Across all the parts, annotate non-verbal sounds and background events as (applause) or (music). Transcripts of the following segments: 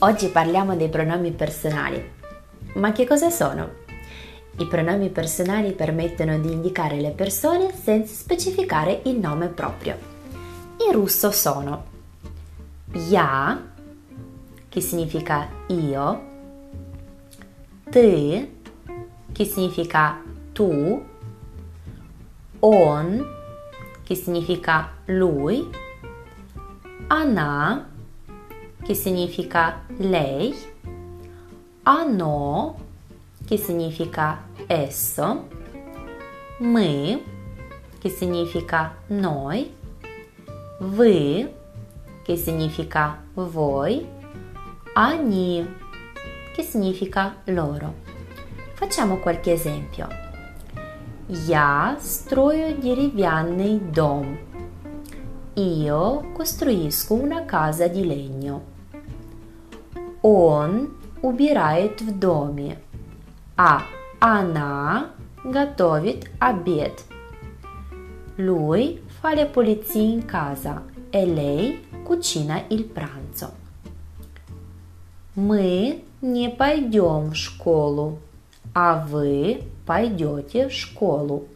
Oggi parliamo dei pronomi personali. Ma che cosa sono? I pronomi personali permettono di indicare le persone senza specificare il nome proprio. In russo sono я, che significa io, ты, che significa tu, он, che significa lui, она, che significa lei, оно, che significa esso, мы, che significa noi, вы, che significa voi, они, che significa loro. Facciamo qualche esempio. Я строю деревянный дом. Io costruisco una casa di legno. Он убирает в доме, а она готовит обед. Lui fa le pulizie in casa e lei cucina il pranzo. Мы не пойдем в школу, а вы пойдете в школу.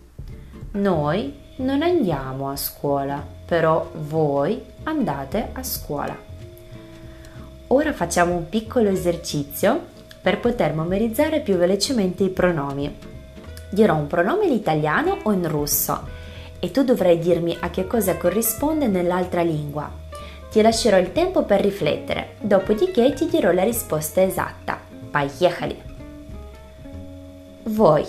Noi non andiamo a scuola, però voi andate a scuola. Ora facciamo un piccolo esercizio per poter memorizzare più velocemente i pronomi. Dirò un pronome in italiano o in russo e tu dovrai dirmi a che cosa corrisponde nell'altra lingua. Ti lascerò il tempo per riflettere, dopodiché ti dirò la risposta esatta. Поехали! Voi.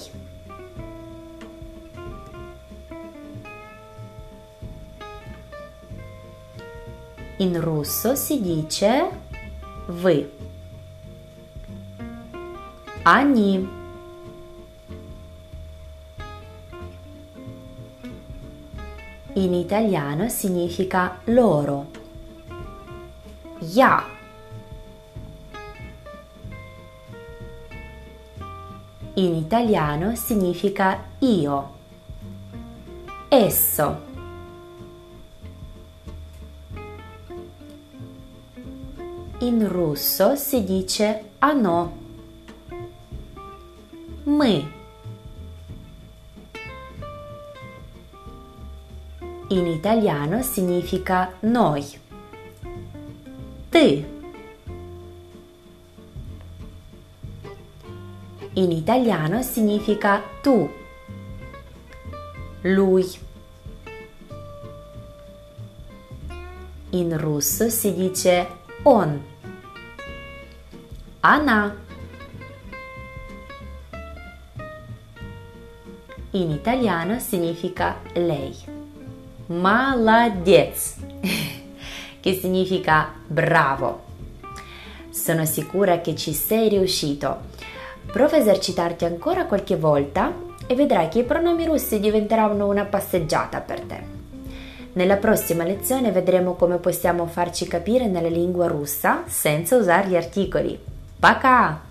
In russo si dice вы. Они. In italiano significa loro. Я. In italiano significa io. Esso. In russo si dice оно. Мы. In italiano significa noi. Ты. In italiano significa tu. Lui. In russo si dice он. Она. In italiano significa lei. Молодец, (laughs) che significa bravo. Sono sicura che ci sei riuscito. Prova a esercitarti ancora qualche volta e vedrai che i pronomi russi diventeranno una passeggiata per te. Nella prossima lezione vedremo come possiamo farci capire nella lingua russa senza usare gli articoli. Пока!